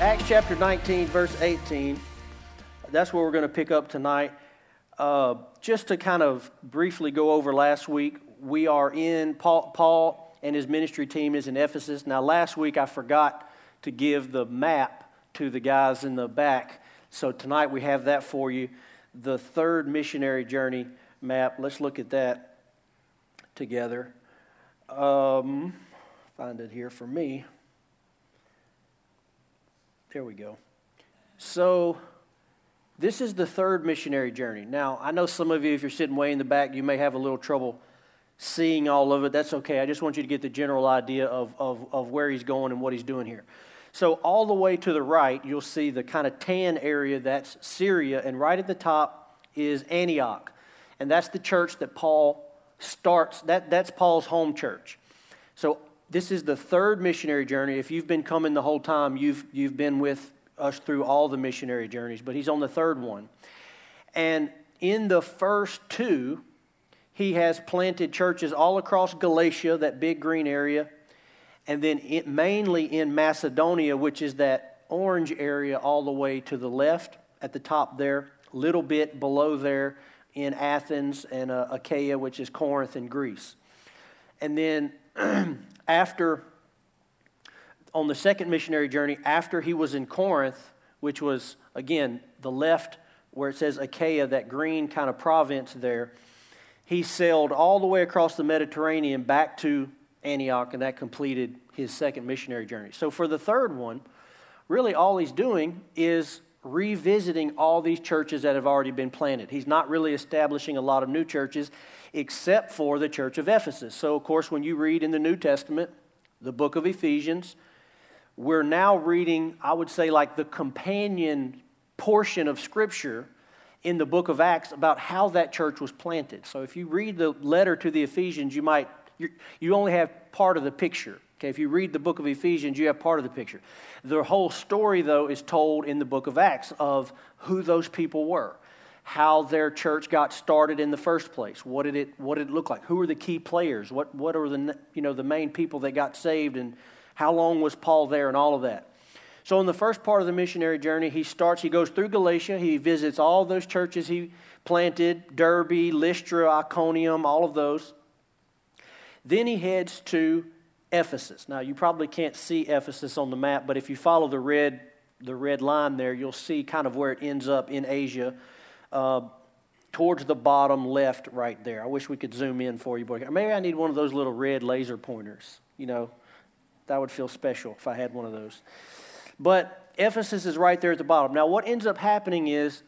Acts chapter 19, verse 18. That's where we're going to pick up tonight. Uh, just to kind of briefly go over last week, we are in, Paul, Paul and his ministry team is in Ephesus. Now, last week I forgot to give the map to the guys in the back. So tonight we have that for you. The third missionary journey map. Let's look at that together. Um, find it here for me. There we go. So, this is the third missionary journey. Now, I know some of you, if you're sitting way in the back, you may have a little trouble seeing all of it. That's okay. I just want you to get the general idea of, of, of where he's going and what he's doing here. So, all the way to the right, you'll see the kind of tan area that's Syria, and right at the top is Antioch. And that's the church that Paul starts, that, that's Paul's home church. So, this is the third missionary journey. If you've been coming the whole time, you've, you've been with us through all the missionary journeys, but he's on the third one. And in the first two, he has planted churches all across Galatia, that big green area, and then it, mainly in Macedonia, which is that orange area all the way to the left at the top there, little bit below there in Athens and uh, Achaia, which is Corinth in Greece. And then after, on the second missionary journey, after he was in Corinth, which was, again, the left where it says Achaia, that green kind of province there, he sailed all the way across the Mediterranean back to Antioch, and that completed his second missionary journey. So for the third one, really all he's doing is revisiting all these churches that have already been planted. He's not really establishing a lot of new churches except for the church of Ephesus. So, of course, when you read in the New Testament, the book of Ephesians, we're now reading, I would say, like the companion portion of Scripture in the book of Acts about how that church was planted. So, if you read the letter to the Ephesians, you might, you only have part of the picture. Okay, if you read the book of Ephesians, you have part of the picture. The whole story, though, is told in the book of Acts of who those people were how their church got started in the first place. What did it, what did it look like? Who were the key players? What, what are the, you know, the main people that got saved? And how long was Paul there and all of that? So, in the first part of the missionary journey, he starts, he goes through Galatia, he visits all those churches he planted Derbe, Lystra, Iconium, all of those. Then he heads to Ephesus. Now, you probably can't see Ephesus on the map, but if you follow the red, the red line there, you'll see kind of where it ends up in Asia uh, towards the bottom left right there. I wish we could zoom in for you, boy. Maybe I need one of those little red laser pointers. You know, that would feel special if I had one of those. But Ephesus is right there at the bottom. Now, what ends up happening is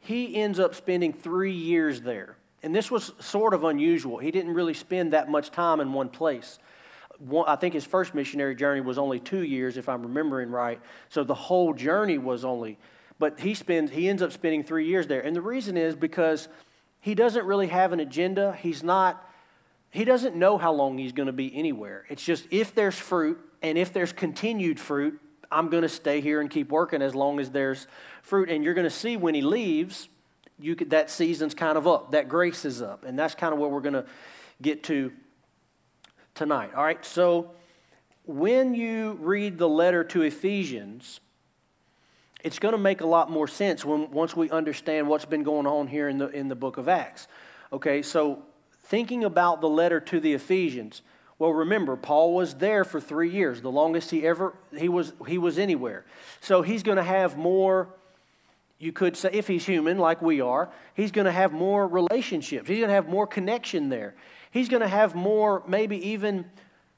he ends up spending three years there. And this was sort of unusual. He didn't really spend that much time in one place. One, I think his first missionary journey was only two years, if I'm remembering right. So the whole journey was only but he spends he ends up spending three years there. And the reason is because he doesn't really have an agenda. He's not he doesn't know how long he's going to be anywhere. It's just if there's fruit and if there's continued fruit i'm going to stay here and keep working as long as there's fruit. And you're going to see when he leaves you could, that season's kind of up that grace is up. And that's kind of what we're going to get to tonight all right so when you read the letter to ephesians it's going to make a lot more sense when, once we understand what's been going on here in the, in the book of Acts. Okay, so thinking about the letter to the Ephesians, well, remember, Paul was there for three years, the longest he ever he was he was anywhere. So he's going to have more. You could say, if he's human like we are, he's going to have more relationships. He's going to have more connection there. He's going to have more, maybe even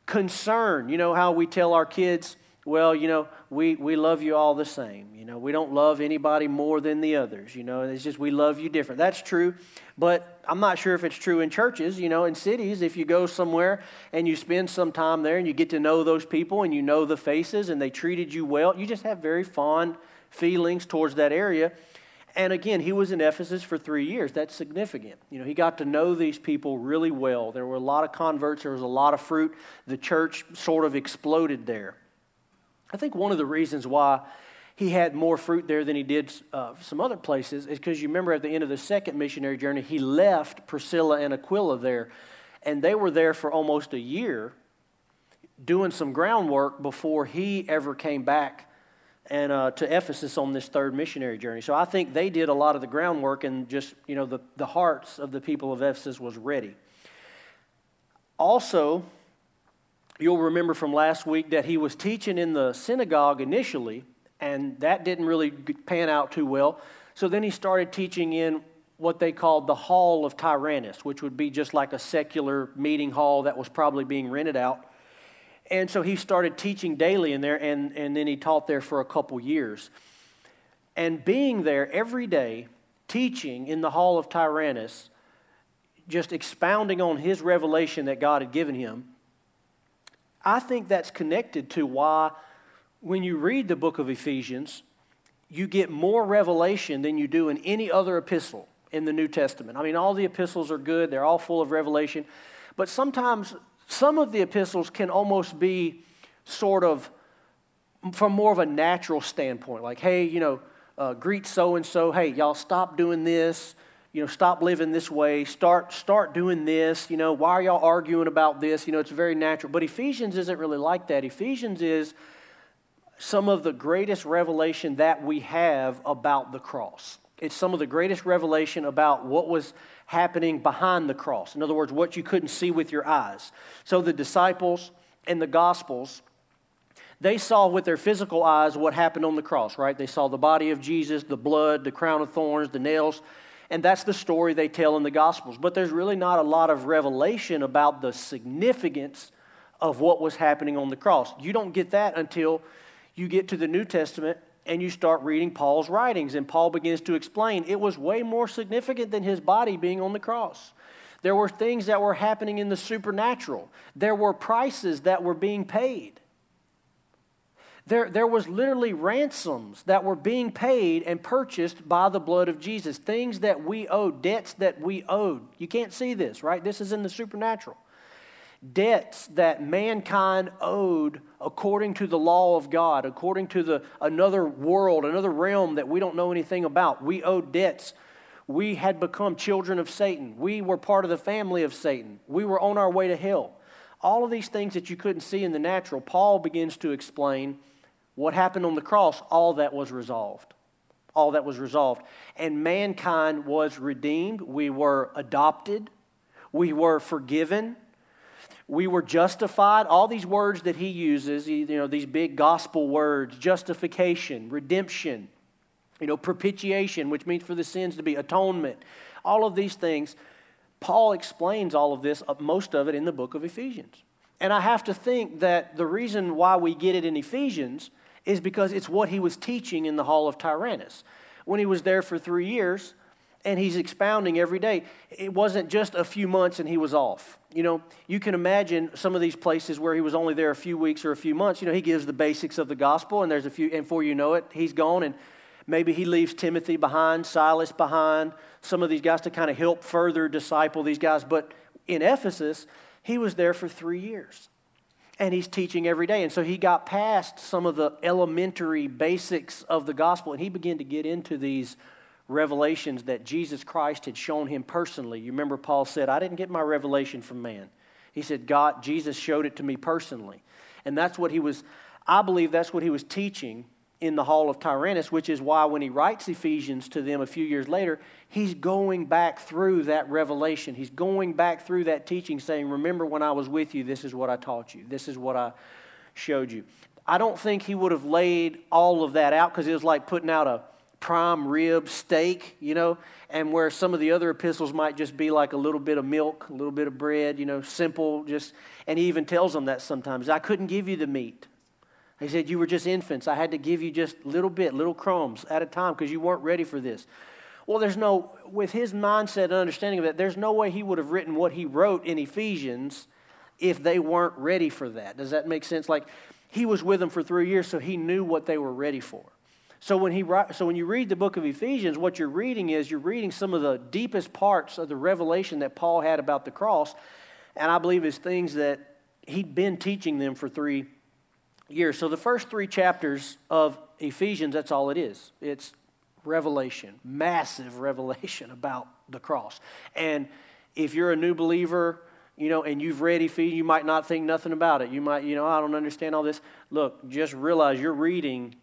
concern. You know how we tell our kids, well, you know, we, we love you all the same. You know, we don't love anybody more than the others. You know, it's just we love you different. That's true, but I'm not sure if it's true in churches. You know, in cities, if you go somewhere and you spend some time there and you get to know those people and you know the faces and they treated you well, you just have very fond feelings towards that area. And again, he was in Ephesus for three years. That's significant. You know, he got to know these people really well. There were a lot of converts, there was a lot of fruit. The church sort of exploded there. I think one of the reasons why he had more fruit there than he did uh, some other places is because you remember at the end of the second missionary journey, he left Priscilla and Aquila there, and they were there for almost a year doing some groundwork before he ever came back and uh, to Ephesus on this third missionary journey. So I think they did a lot of the groundwork, and just you know the, the hearts of the people of Ephesus was ready. Also, you'll remember from last week that he was teaching in the synagogue initially, and that didn't really pan out too well. So then he started teaching in what they called the Hall of Tyrannus, which would be just like a secular meeting hall that was probably being rented out. And so he started teaching daily in there, and, and then he taught there for a couple years. And being there every day, teaching in the Hall of Tyrannus, just expounding on his revelation that God had given him, I think that's connected to why, when you read the book of Ephesians, you get more revelation than you do in any other epistle in the New Testament. I mean, all the epistles are good, they're all full of revelation, but sometimes some of the epistles can almost be sort of from more of a natural standpoint, like, hey, you know, uh, greet so and so, hey, y'all stop doing this you know, stop living this way, start, start doing this, you know, why are y'all arguing about this? You know, it's very natural. But Ephesians isn't really like that. Ephesians is some of the greatest revelation that we have about the cross. It's some of the greatest revelation about what was happening behind the cross. In other words, what you couldn't see with your eyes. So the disciples and the Gospels, they saw with their physical eyes what happened on the cross, right? They saw the body of Jesus, the blood, the crown of thorns, the nails and that's the story they tell in the Gospels. But there's really not a lot of revelation about the significance of what was happening on the cross. You don't get that until you get to the New Testament and you start reading Paul's writings. And Paul begins to explain it was way more significant than his body being on the cross. There were things that were happening in the supernatural, there were prices that were being paid. There, there was literally ransoms that were being paid and purchased by the blood of Jesus. Things that we owed, debts that we owed. You can't see this, right? This is in the supernatural. Debts that mankind owed according to the law of God, according to the another world, another realm that we don't know anything about. We owed debts. We had become children of Satan. We were part of the family of Satan. We were on our way to hell. All of these things that you couldn't see in the natural, Paul begins to explain what happened on the cross, all that was resolved. All that was resolved. And mankind was redeemed. We were adopted. We were forgiven. We were justified. All these words that he uses, you know, these big gospel words justification, redemption, you know, propitiation, which means for the sins to be atonement. All of these things. Paul explains all of this, uh, most of it in the book of Ephesians. And I have to think that the reason why we get it in Ephesians is because it's what he was teaching in the Hall of Tyrannus. When he was there for three years, and he's expounding every day. It wasn't just a few months and he was off. You know, you can imagine some of these places where he was only there a few weeks or a few months. You know, he gives the basics of the gospel, and there's a few, and before you know it, he's gone, and maybe he leaves Timothy behind, Silas behind, some of these guys to kind of help further disciple these guys. But in Ephesus, he was there for three years and he's teaching every day. And so he got past some of the elementary basics of the gospel and he began to get into these revelations that Jesus Christ had shown him personally. You remember Paul said, I didn't get my revelation from man. He said, God, Jesus showed it to me personally. And that's what he was, I believe that's what he was teaching in the hall of Tyrannus, which is why when he writes Ephesians to them a few years later, he's going back through that revelation. He's going back through that teaching, saying, Remember when I was with you, this is what I taught you, this is what I showed you. I don't think he would have laid all of that out because it was like putting out a prime rib steak, you know, and where some of the other epistles might just be like a little bit of milk, a little bit of bread, you know, simple, just, and he even tells them that sometimes. I couldn't give you the meat. He said, You were just infants. I had to give you just little bit, little crumbs at a time because you weren't ready for this. Well, there's no, with his mindset and understanding of that, there's no way he would have written what he wrote in Ephesians if they weren't ready for that. Does that make sense? Like, he was with them for three years, so he knew what they were ready for. So when, he, so when you read the book of Ephesians, what you're reading is you're reading some of the deepest parts of the revelation that Paul had about the cross, and I believe is things that he'd been teaching them for three years. So the first three chapters of Ephesians, that's all it is. It's revelation, massive revelation about the cross. And if you're a new believer, you know, and you've read Ephesians, you might not think nothing about it. You might, you know, I don't understand all this. Look, just realize you're reading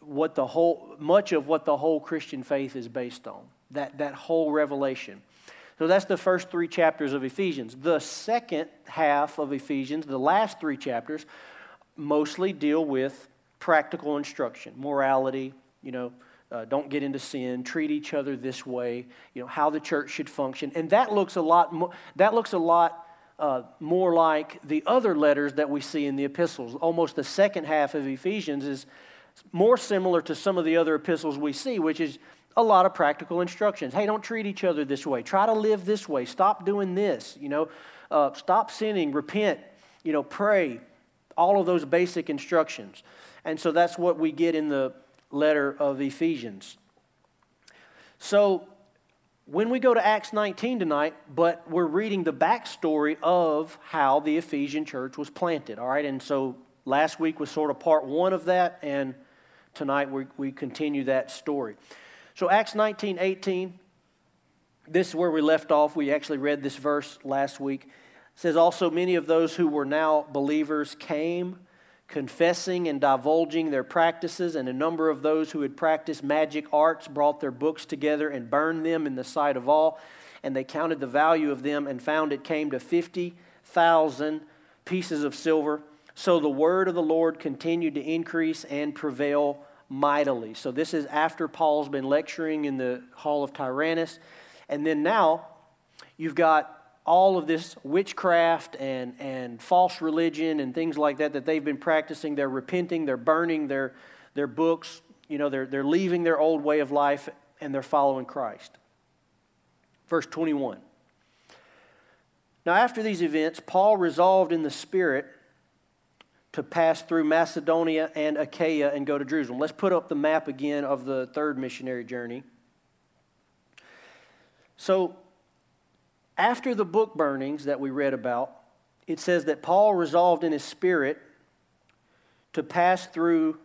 what the whole, much of what the whole Christian faith is based on, that, that whole revelation. So that's the first three chapters of Ephesians. The second half of Ephesians, the last three chapters, mostly deal with practical instruction, morality, you know, uh, don't get into sin, treat each other this way, you know, how the church should function. And that looks a lot more, that looks a lot uh, more like the other letters that we see in the epistles. Almost the second half of Ephesians is more similar to some of the other epistles we see, which is a lot of practical instructions. Hey, don't treat each other this way. Try to live this way. Stop doing this. You know, uh, stop sinning. Repent. You know, pray. All of those basic instructions. And so that's what we get in the letter of Ephesians. So when we go to Acts 19 tonight, but we're reading the backstory of how the Ephesian church was planted, all right? And so last week was sort of part one of that, and tonight we, we continue that story. So, Acts 19 18, this is where we left off. We actually read this verse last week. It says, Also, many of those who were now believers came confessing and divulging their practices, and a number of those who had practiced magic arts brought their books together and burned them in the sight of all. And they counted the value of them and found it came to 50,000 pieces of silver. So the word of the Lord continued to increase and prevail mightily. So this is after Paul's been lecturing in the hall of Tyrannus. And then now you've got all of this witchcraft and, and false religion and things like that that they've been practicing. They're repenting, they're burning their, their books, you know, they're, they're leaving their old way of life and they're following Christ. Verse 21. Now, after these events, Paul resolved in the Spirit to pass through Macedonia and Achaia and go to Jerusalem. Let's put up the map again of the third missionary journey. So, after the book burnings that we read about, it says that Paul resolved in his spirit to pass through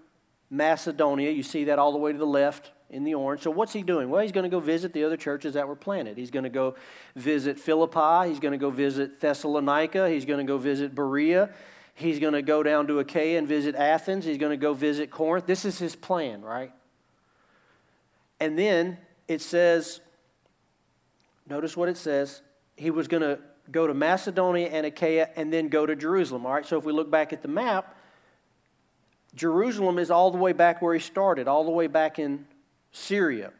Macedonia. You see that all the way to the left in the orange. So, what's he doing? Well, he's going to go visit the other churches that were planted. He's going to go visit Philippi. He's going to go visit Thessalonica. He's going to go visit Berea. He's going to go down to Achaia and visit Athens. He's going to go visit Corinth. This is his plan, right? And then it says, notice what it says he was going to go to Macedonia and Achaia and then go to Jerusalem. All right, so if we look back at the map, Jerusalem is all the way back where he started, all the way back in Syria.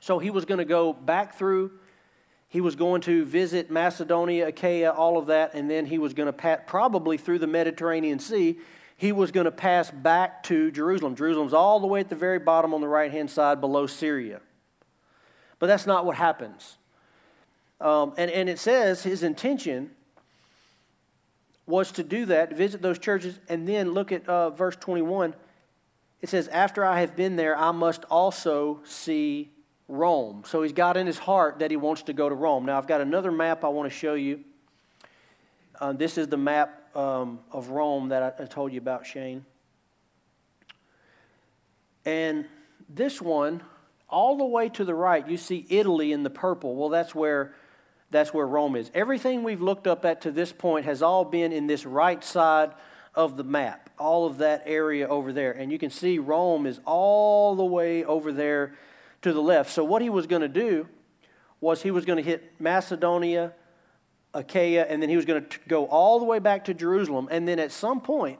So he was going to go back through, he was going to visit Macedonia, Achaia, all of that, and then he was going to pass probably through the Mediterranean Sea. He was going to pass back to Jerusalem. Jerusalem's all the way at the very bottom on the right hand side below Syria. But that's not what happens. Um, and, and it says his intention was to do that, visit those churches, and then look at uh, verse 21. It says, After I have been there, I must also see Rome. So he's got in his heart that he wants to go to Rome. Now, I've got another map I want to show you. Uh, this is the map um, of Rome that I, I told you about, Shane. And this one, all the way to the right, you see Italy in the purple. Well, that's where that's where Rome is. Everything we've looked up at to this point has all been in this right side of the map, all of that area over there. And you can see Rome is all the way over there to the left. So, what he was going to do was he was going to hit Macedonia, Achaia, and then he was going to go all the way back to Jerusalem. And then at some point,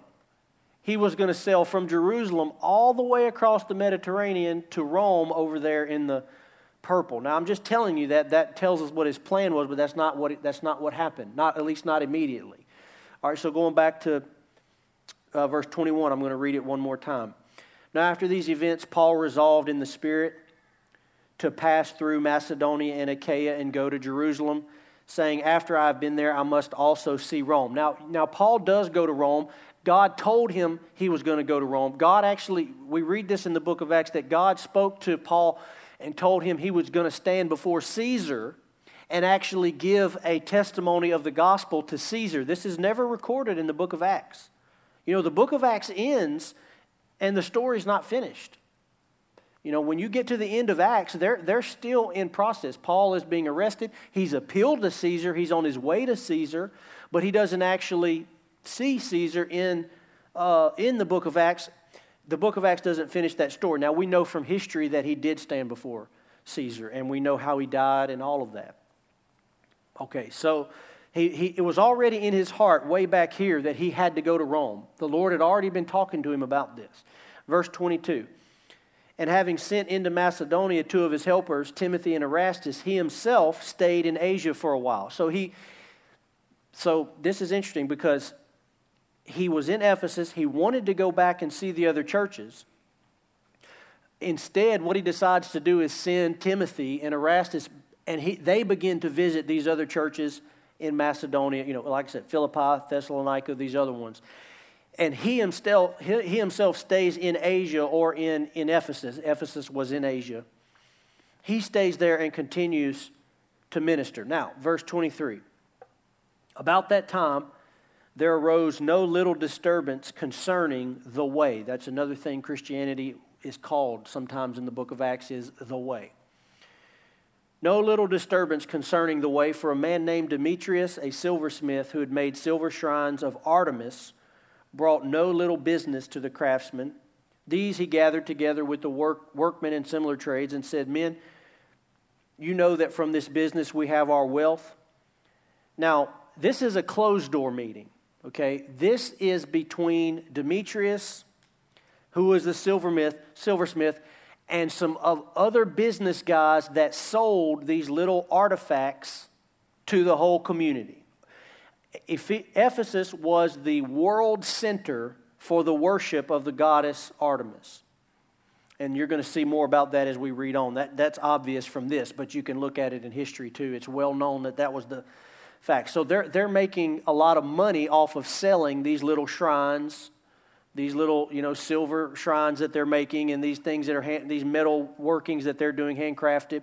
he was going to sail from Jerusalem all the way across the Mediterranean to Rome over there in the purple. Now, I'm just telling you that that tells us what his plan was, but that's not what, that's not what happened, not, at least not immediately. All right, so going back to uh, verse 21, I'm going to read it one more time. Now, after these events, Paul resolved in the Spirit to pass through Macedonia and Achaia and go to Jerusalem, saying, After I've been there, I must also see Rome. Now, now Paul does go to Rome. God told him he was going to go to Rome. God actually, we read this in the book of Acts, that God spoke to Paul and told him he was going to stand before Caesar and actually give a testimony of the gospel to Caesar. This is never recorded in the book of Acts. You know, the book of Acts ends and the story's not finished. You know, when you get to the end of Acts, they're, they're still in process. Paul is being arrested. He's appealed to Caesar. He's on his way to Caesar, but he doesn't actually see Caesar in, uh, in the book of Acts the book of Acts doesn't finish that story. Now, we know from history that he did stand before Caesar, and we know how he died and all of that. Okay, so he, he, it was already in his heart way back here that he had to go to Rome. The Lord had already been talking to him about this. Verse 22 And having sent into Macedonia two of his helpers, Timothy and Erastus, he himself stayed in Asia for a while. So he, so this is interesting because he was in Ephesus. He wanted to go back and see the other churches. Instead, what he decides to do is send Timothy and Erastus, and he, they begin to visit these other churches in Macedonia, you know, like I said, Philippi, Thessalonica, these other ones. And he himself, he himself stays in Asia or in, in Ephesus. Ephesus was in Asia. He stays there and continues to minister. Now, verse 23. About that time, there arose no little disturbance concerning the way. That's another thing Christianity is called sometimes in the book of Acts is the way. No little disturbance concerning the way, for a man named Demetrius, a silversmith who had made silver shrines of Artemis, brought no little business to the craftsmen. These he gathered together with the work, workmen in similar trades and said, Men, you know that from this business we have our wealth. Now, this is a closed door meeting, okay? This is between Demetrius, who was the silversmith, silversmith and some of other business guys that sold these little artifacts to the whole community. Ephesus was the world center for the worship of the goddess Artemis. And you're going to see more about that as we read on. That, that's obvious from this, but you can look at it in history too. It's well known that that was the fact. So they're, they're making a lot of money off of selling these little shrines these little, you know, silver shrines that they're making and these things that are, hand, these metal workings that they're doing handcrafted.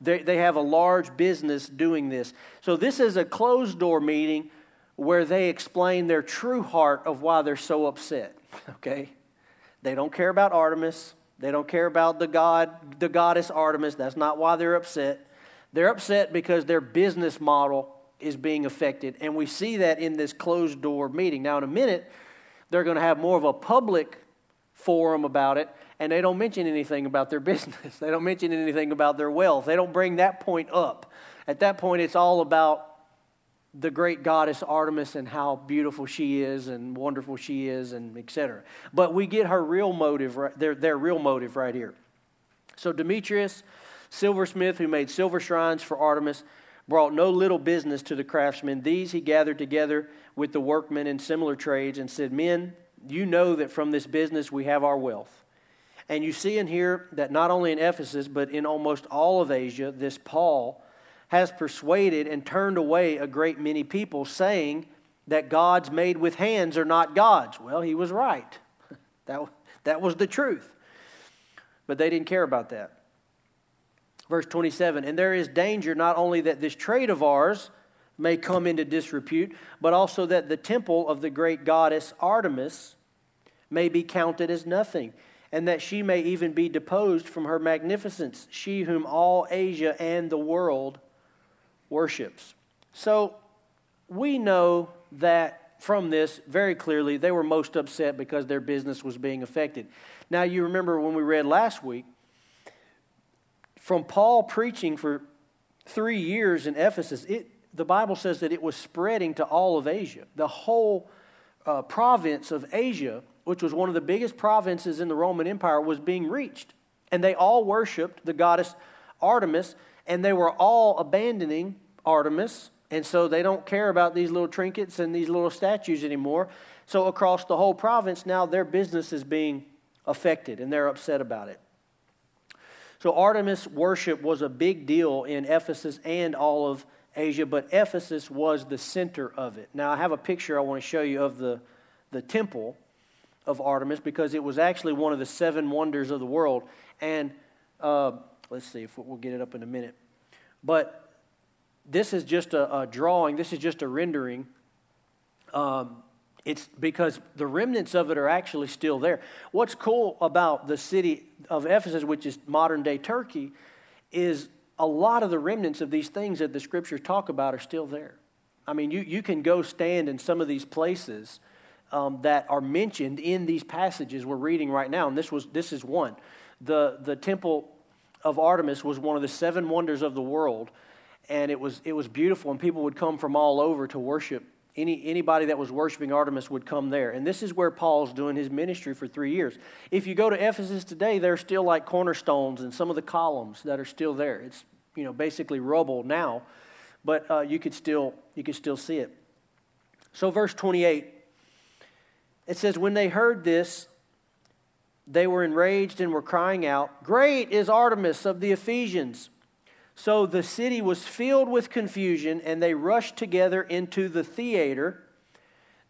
They, they have a large business doing this. So this is a closed door meeting where they explain their true heart of why they're so upset. Okay? They don't care about Artemis. They don't care about the god, the goddess Artemis. That's not why they're upset. They're upset because their business model is being affected. And we see that in this closed door meeting. Now, in a minute, they're going to have more of a public forum about it, and they don't mention anything about their business. They don't mention anything about their wealth. They don't bring that point up. At that point, it's all about the great goddess Artemis and how beautiful she is and wonderful she is and etc. But we get her real motive, their, their real motive right here. So Demetrius, silversmith who made silver shrines for Artemis, brought no little business to the craftsmen. These he gathered together with the workmen in similar trades and said, Men, you know that from this business we have our wealth. And you see in here that not only in Ephesus, but in almost all of Asia, this Paul has persuaded and turned away a great many people, saying that gods made with hands are not gods. Well, he was right. that, that was the truth. But they didn't care about that. Verse 27 And there is danger not only that this trade of ours may come into disrepute, but also that the temple of the great goddess Artemis may be counted as nothing, and that she may even be deposed from her magnificence, she whom all Asia and the world worships. So we know that from this very clearly they were most upset because their business was being affected. Now, you remember when we read last week, from Paul preaching for three years in Ephesus, it, the Bible says that it was spreading to all of Asia. The whole uh, province of Asia, which was one of the biggest provinces in the Roman Empire, was being reached. And they all worshiped the goddess Artemis, and they were all abandoning Artemis. And so they don't care about these little trinkets and these little statues anymore. So across the whole province, now their business is being affected, and they're upset about it. So Artemis worship was a big deal in Ephesus and all of Asia, but Ephesus was the center of it. Now, I have a picture I want to show you of the, the temple of Artemis because it was actually one of the seven wonders of the world. And uh, let's see if we'll get it up in a minute. But this is just a, a drawing, this is just a rendering. Um, it's because the remnants of it are actually still there. What's cool about the city of Ephesus, which is modern day Turkey, is a lot of the remnants of these things that the scriptures talk about are still there. I mean, you, you can go stand in some of these places um, that are mentioned in these passages we're reading right now, and this, was, this is one. The, the temple of Artemis was one of the seven wonders of the world, and it was, it was beautiful, and people would come from all over to worship. Any, anybody that was worshiping Artemis would come there. And this is where Paul's doing his ministry for three years. If you go to Ephesus today, there are still like cornerstones and some of the columns that are still there. It's you know basically rubble now, but uh, you could still you could still see it. So verse 28 it says, When they heard this, they were enraged and were crying out, Great is Artemis of the Ephesians. So the city was filled with confusion, and they rushed together into the theater,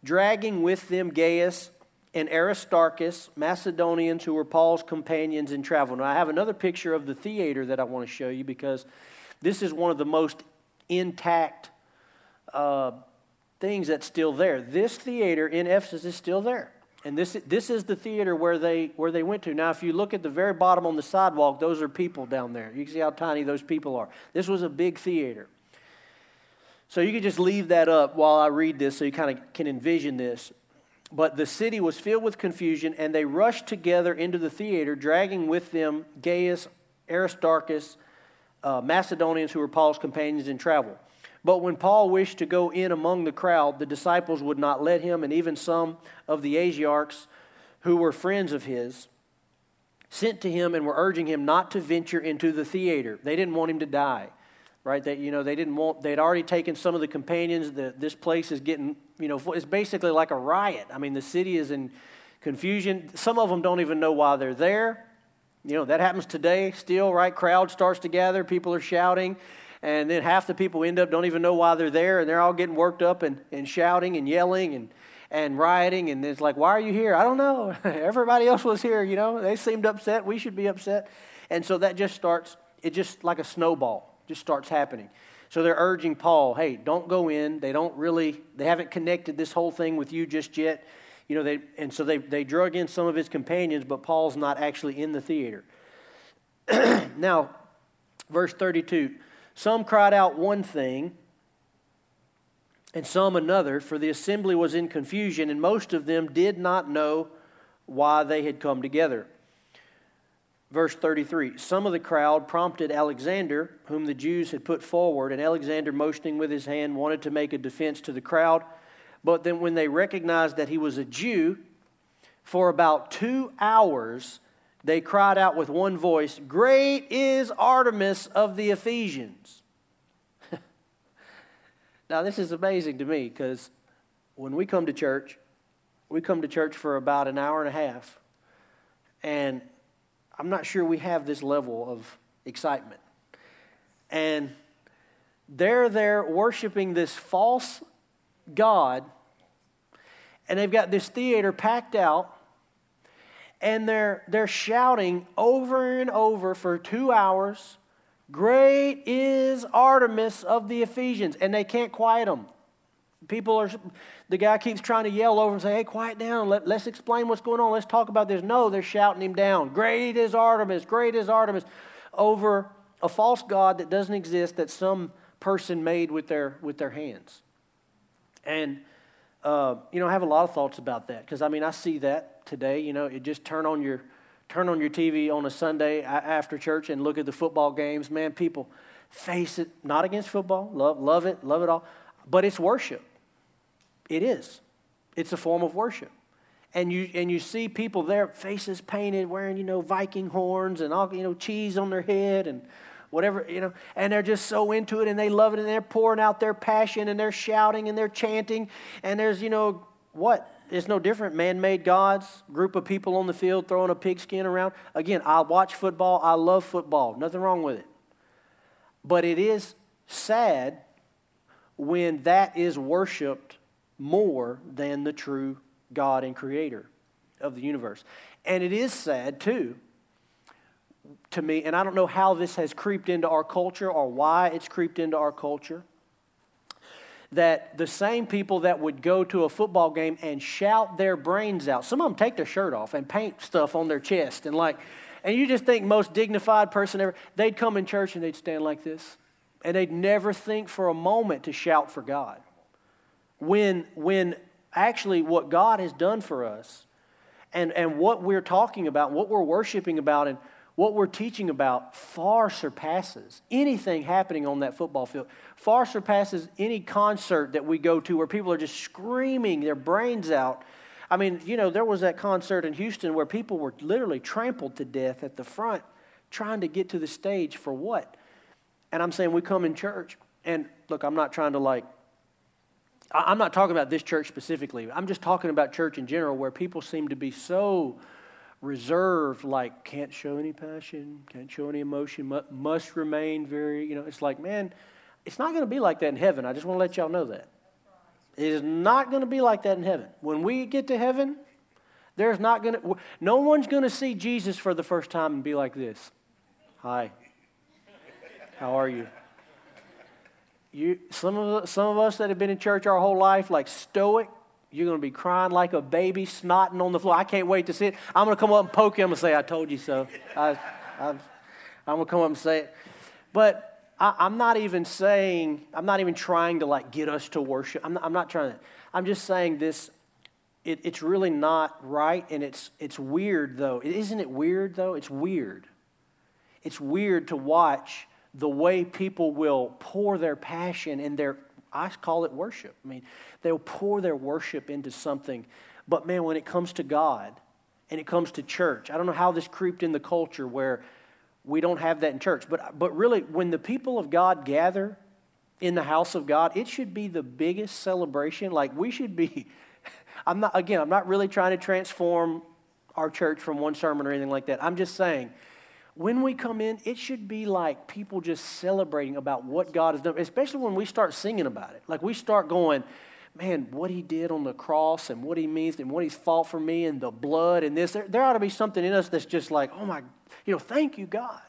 dragging with them Gaius and Aristarchus, Macedonians who were Paul's companions in travel. Now, I have another picture of the theater that I want to show you because this is one of the most intact uh, things that's still there. This theater in Ephesus is still there. And this, this is the theater where they, where they went to. Now, if you look at the very bottom on the sidewalk, those are people down there. You can see how tiny those people are. This was a big theater. So you can just leave that up while I read this so you kind of can envision this. But the city was filled with confusion, and they rushed together into the theater, dragging with them Gaius, Aristarchus, uh, Macedonians who were Paul's companions in travel. But when Paul wished to go in among the crowd, the disciples would not let him, and even some of the Asiarchs who were friends of his sent to him and were urging him not to venture into the theater. They didn't want him to die, right? That you know they didn't want. They'd already taken some of the companions. The, this place is getting you know it's basically like a riot. I mean the city is in confusion. Some of them don't even know why they're there. You know that happens today still, right? Crowd starts to gather. People are shouting and then half the people end up don't even know why they're there, and they're all getting worked up and, and shouting and yelling and, and rioting. And it's like, why are you here? I don't know. Everybody else was here, you know. They seemed upset. We should be upset. And so that just starts, it just like a snowball, just starts happening. So they're urging Paul, hey, don't go in. They don't really, they haven't connected this whole thing with you just yet. You know, they, and so they, they drug in some of his companions, but Paul's not actually in the theater. now, verse 32 some cried out one thing, and some another, for the assembly was in confusion, and most of them did not know why they had come together. Verse 33 Some of the crowd prompted Alexander, whom the Jews had put forward, and Alexander, motioning with his hand, wanted to make a defense to the crowd. But then, when they recognized that he was a Jew, for about two hours they cried out with one voice, Great is Artemis of the Ephesians. now, this is amazing to me because when we come to church, we come to church for about an hour and a half, and I'm not sure we have this level of excitement. And they're there worshiping this false God, and they've got this theater packed out and they're, they're shouting over and over for two hours Great is Artemis of the Ephesians. And they can't quiet them. People are, the guy keeps trying to yell over and say, hey, quiet down. Let, let's explain what's going on. Let's talk about this. No, they're shouting him down. Great is Artemis. Great is Artemis. Over a false God that doesn't exist that some person made with their, with their hands. And, uh, you know, I have a lot of thoughts about that because, I mean, I see that today. You know, you just turn on your turn on your TV on a Sunday after church and look at the football games. Man, people face it not against football, love love it, love it all, but it's worship. It is. It's a form of worship. And you and you see people there, faces painted, wearing you know Viking horns and all you know cheese on their head and whatever, you know, and they're just so into it and they love it and they're pouring out their passion and they're shouting and they're chanting and there's, you know, what? It's no different. Man made gods, group of people on the field throwing a pigskin around. Again, I watch football. I love football. Nothing wrong with it. But it is sad when that is worshiped more than the true God and creator of the universe. And it is sad, too, to me, and I don't know how this has creeped into our culture or why it's creeped into our culture that the same people that would go to a football game and shout their brains out, some of them take their shirt off and paint stuff on their chest and like, and you just think most dignified person ever, they'd come in church and they'd stand like this and they'd never think for a moment to shout for God. When, when actually what God has done for us and, and what we're talking about, what we're worshiping about, and what we're teaching about far surpasses anything happening on that football field, far surpasses any concert that we go to where people are just screaming their brains out. I mean, you know, there was that concert in Houston where people were literally trampled to death at the front trying to get to the stage for what? And I'm saying we come in church, and look, I'm not trying to like I'm not talking about this church specifically. I'm just talking about church in general where people seem to be so reserved, like can't show any passion, can't show any emotion, must remain very, you know, it's like, man, it's not going to be like that in heaven. I just want to let y'all know that. It is not going to be like that in heaven. When we get to heaven, there's not going to, no one's going to see Jesus for the first time and be like this Hi, how are you? you, some, of, some of us that have been in church our whole life, like stoic, you're going to be crying like a baby, snotting on the floor. I can't wait to see it. I'm going to come up and poke him and say, I told you so. I, am going to come up and say it. But I, am not even saying, I'm not even trying to like get us to worship. I'm not, I'm not trying to, I'm just saying this, it, it's really not right. And it's, it's weird though. Isn't it weird though? It's weird. It's weird to watch the way people will pour their passion and their, I call it worship. I mean, they'll pour their worship into something. But man, when it comes to God and it comes to church, I don't know how this creeped in the culture where we don't have that in church. But, but really, when the people of God gather in the house of God, it should be the biggest celebration. Like we should be, I'm not, again, I'm not really trying to transform our church from one sermon or anything like that. I'm just saying, when we come in, it should be like people just celebrating about what God has done, especially when we start singing about it. Like we start going, man, what he did on the cross and what he means and what he's fought for me and the blood and this. There, there ought to be something in us that's just like, oh my, you know, thank you, God,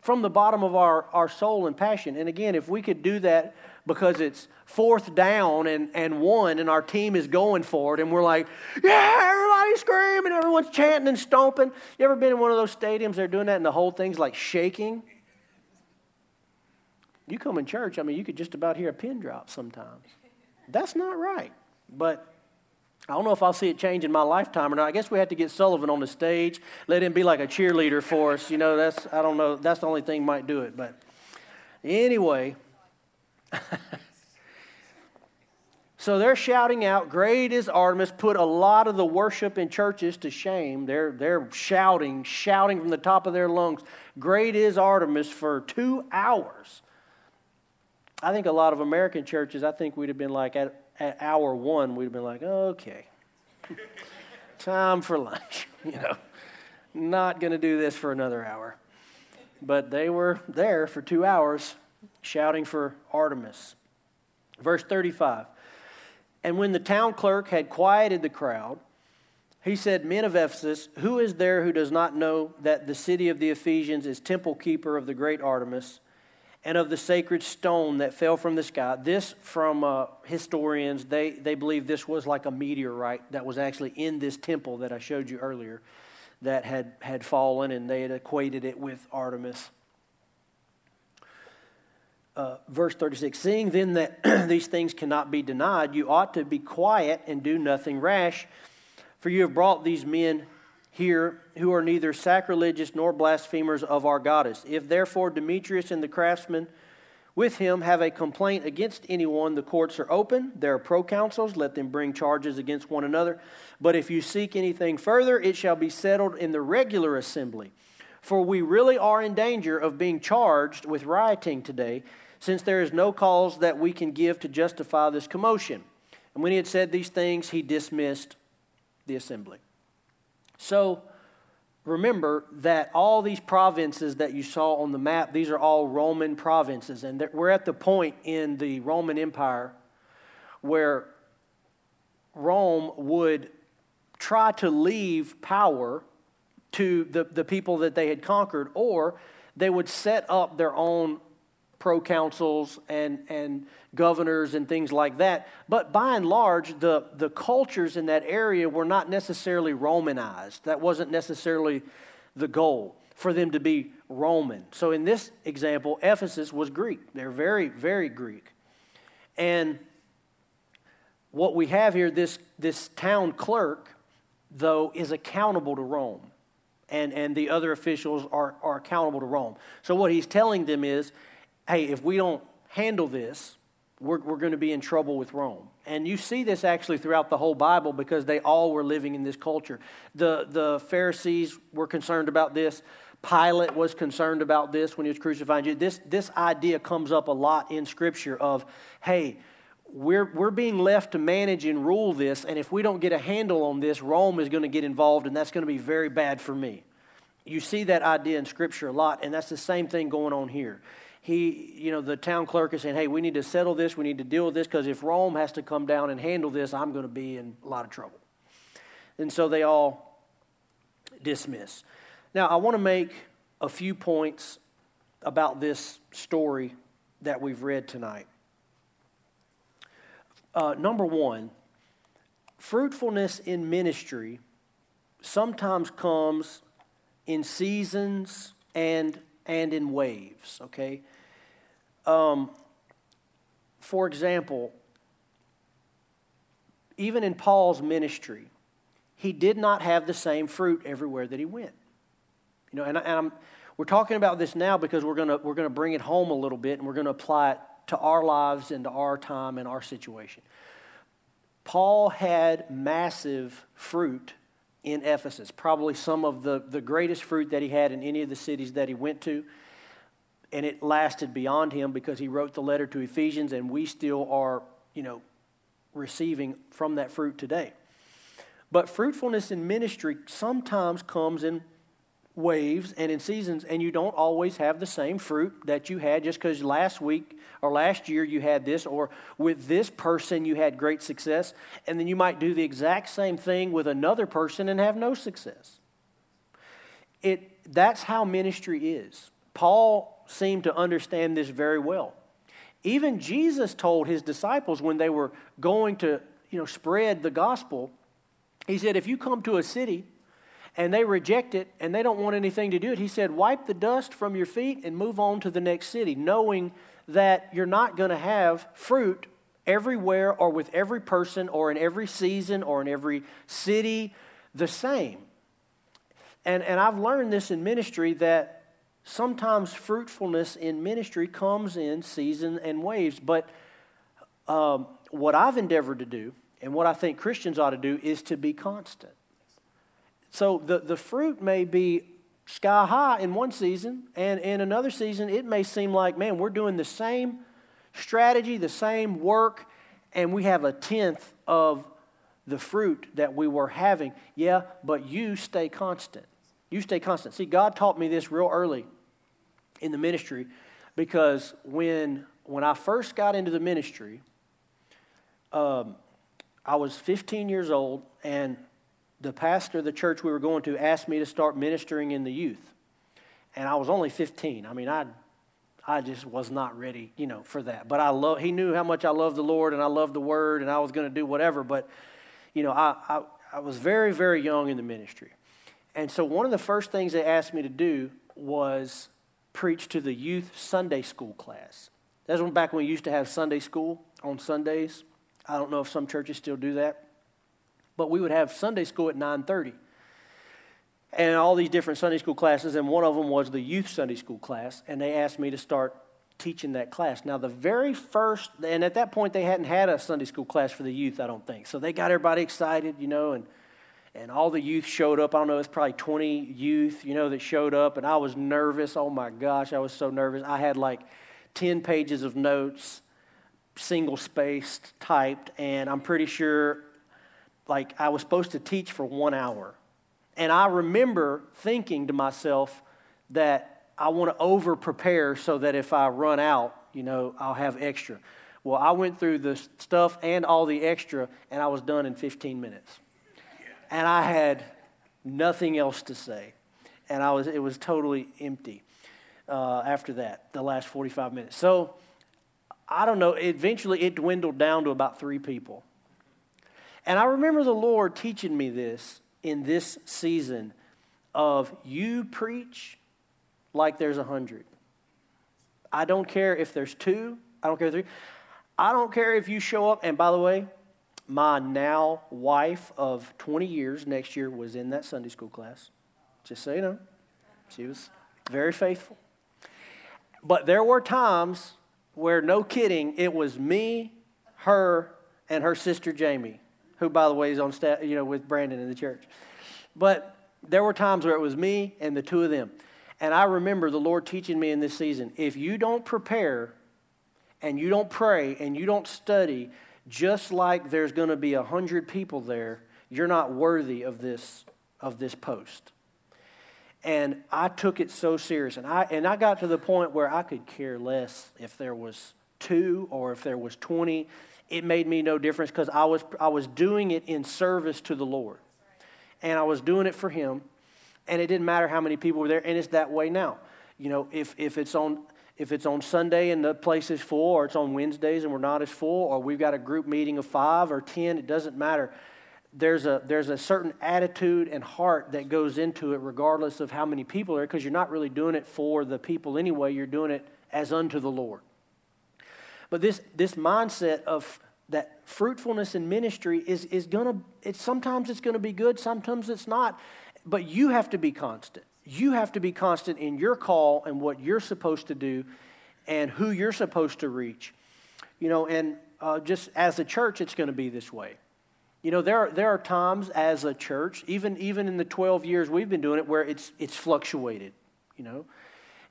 from the bottom of our, our soul and passion. And again, if we could do that because it's fourth down and, and one and our team is going for it and we're like, yeah, everybody's screaming, everyone's chanting and stomping. You ever been in one of those stadiums they're doing that and the whole thing's like shaking? You come in church, I mean, you could just about hear a pin drop sometimes. That's not right. But I don't know if I'll see it change in my lifetime or not. I guess we have to get Sullivan on the stage, let him be like a cheerleader for us. You know, that's, I don't know, that's the only thing might do it. But anyway, so they're shouting out, Great is Artemis, put a lot of the worship in churches to shame. They're, they're shouting, shouting from the top of their lungs, Great is Artemis for two hours. I think a lot of American churches, I think we'd have been like, at, at hour one, we'd have been like, okay, time for lunch, you know, not going to do this for another hour. But they were there for two hours shouting for Artemis. Verse 35 And when the town clerk had quieted the crowd, he said, Men of Ephesus, who is there who does not know that the city of the Ephesians is temple keeper of the great Artemis and of the sacred stone that fell from the sky? This, from uh, historians, they, they believe this was like a meteorite that was actually in this temple that I showed you earlier that had, had fallen, and they had equated it with Artemis uh, verse 36 Seeing then that these things cannot be denied, you ought to be quiet and do nothing rash, for you have brought these men here who are neither sacrilegious nor blasphemers of our goddess. If therefore Demetrius and the craftsmen with him have a complaint against anyone, the courts are open. There are proconsuls. Let them bring charges against one another. But if you seek anything further, it shall be settled in the regular assembly. For we really are in danger of being charged with rioting today, since there is no cause that we can give to justify this commotion. And when he had said these things, he dismissed the assembly. So remember that all these provinces that you saw on the map, these are all Roman provinces. And we're at the point in the Roman Empire where Rome would try to leave power to the, the people that they had conquered, or they would set up their own proconsuls and, and governors and things like that. But by and large, the, the cultures in that area were not necessarily Romanized. That wasn't necessarily the goal for them to be Roman. So in this example, Ephesus was Greek. They're very, very Greek. And what we have here, this, this town clerk, though, is accountable to Rome. And, and the other officials are, are accountable to Rome. So, what he's telling them is hey, if we don't handle this, we're, we're going to be in trouble with Rome. And you see this actually throughout the whole Bible because they all were living in this culture. The, the Pharisees were concerned about this. Pilate was concerned about this when he was crucifying Jesus. This, this idea comes up a lot in Scripture of, hey, we're, we're being left to manage and rule this, and if we don't get a handle on this, Rome is going to get involved, and that's going to be very bad for me. You see that idea in Scripture a lot, and that's the same thing going on here. He, you know, the town clerk is saying, hey, we need to settle this, we need to deal with this, because if Rome has to come down and handle this, I'm going to be in a lot of trouble. And so they all dismiss. Now, I want to make a few points about this story that we've read tonight. Uh, number one, fruitfulness in ministry sometimes comes in seasons and and in waves. Okay. Um, for example, even in Paul's ministry, he did not have the same fruit everywhere that he went. You know, and, and we're talking about this now because we're going we're gonna bring it home a little bit and we're going to apply it to our lives and to our time and our situation. Paul had massive fruit in Ephesus, probably some of the, the greatest fruit that he had in any of the cities that he went to. And it lasted beyond him because he wrote the letter to Ephesians, and we still are, you know, receiving from that fruit today. But fruitfulness in ministry sometimes comes in waves and in seasons, and you don't always have the same fruit that you had just because last week or last year you had this, or with this person you had great success, and then you might do the exact same thing with another person and have no success. It, that's how ministry is. Paul seemed to understand this very well. Even Jesus told his disciples when they were going to you know, spread the gospel, he said, If you come to a city and they reject it and they don't want anything to do it. He said, Wipe the dust from your feet and move on to the next city, knowing that you're not going to have fruit everywhere or with every person or in every season or in every city the same. And, and I've learned this in ministry that sometimes fruitfulness in ministry comes in season and waves. But um, what I've endeavored to do and what I think Christians ought to do is to be constant. So the, the fruit may be sky high in one season, and in another season, it may seem like, man, we're doing the same strategy, the same work, and we have a tenth of the fruit that we were having. Yeah, but you stay constant. You stay constant. See, God taught me this real early in the ministry because when, when I first got into the ministry, um, I was 15 years old, and the pastor of the church we were going to asked me to start ministering in the youth. And I was only 15. I mean, I, I just was not ready, you know, for that. But I love, he knew how much I loved the Lord and I loved the word and I was going to do whatever. But, you know, I, I, I was very, very young in the ministry. And so one of the first things they asked me to do was preach to the youth Sunday school class. That's when back when we used to have Sunday school on Sundays. I don't know if some churches still do that but we would have Sunday school at 9:30. And all these different Sunday school classes, and one of them was the youth Sunday school class, and they asked me to start teaching that class. Now, the very first, and at that point, they hadn't had a Sunday school class for the youth, I don't think. So they got everybody excited, you know, and, and all the youth showed up. I don't know, it's probably 20 youth, you know, that showed up, and I was nervous. Oh my gosh, I was so nervous. I had like 10 pages of notes, single spaced, typed, and I'm pretty sure like I was supposed to teach for one hour. And I remember thinking to myself that I want to over prepare so that if I run out, you know, I'll have extra. Well, I went through the stuff and all the extra, and I was done in 15 minutes. And I had nothing else to say. And I was, it was totally empty uh, after that, the last 45 minutes. So I don't know, eventually it dwindled down to about three people. And I remember the Lord teaching me this in this season of you preach like there's a hundred. I don't care if there's two, I don't care if three. I don't care if you show up, and by the way, my now wife of 20 years next year was in that Sunday school class. Just so you know, she was very faithful. But there were times where, no kidding, it was me, her, and her sister Jamie, who, by the way, is on staff, you know, with Brandon in the church. But there were times where it was me and the two of them. And I remember the Lord teaching me in this season if you don't prepare and you don't pray and you don't study, just like there's going to be a hundred people there, you're not worthy of this, of this post. And I took it so serious. And I, and I got to the point where I could care less if there was two or if there was 20. It made me no difference because I was, I was doing it in service to the Lord. And I was doing it for Him. And it didn't matter how many people were there. And it's that way now. You know, if, if it's on if it's on Sunday and the place is full, or it's on Wednesdays and we're not as full, or we've got a group meeting of five or ten, it doesn't matter. There's a, there's a certain attitude and heart that goes into it, regardless of how many people are, because you're not really doing it for the people anyway, you're doing it as unto the Lord. But this, this mindset of that fruitfulness in ministry is, is gonna, it's, sometimes it's gonna be good, sometimes it's not, but you have to be constant. You have to be constant in your call and what you're supposed to do and who you're supposed to reach. You know, and uh, just as a church, it's to be this way. You know, there are, there are times as a church, even, even in the 12 years we've been doing it, where it's, it's fluctuated, you know.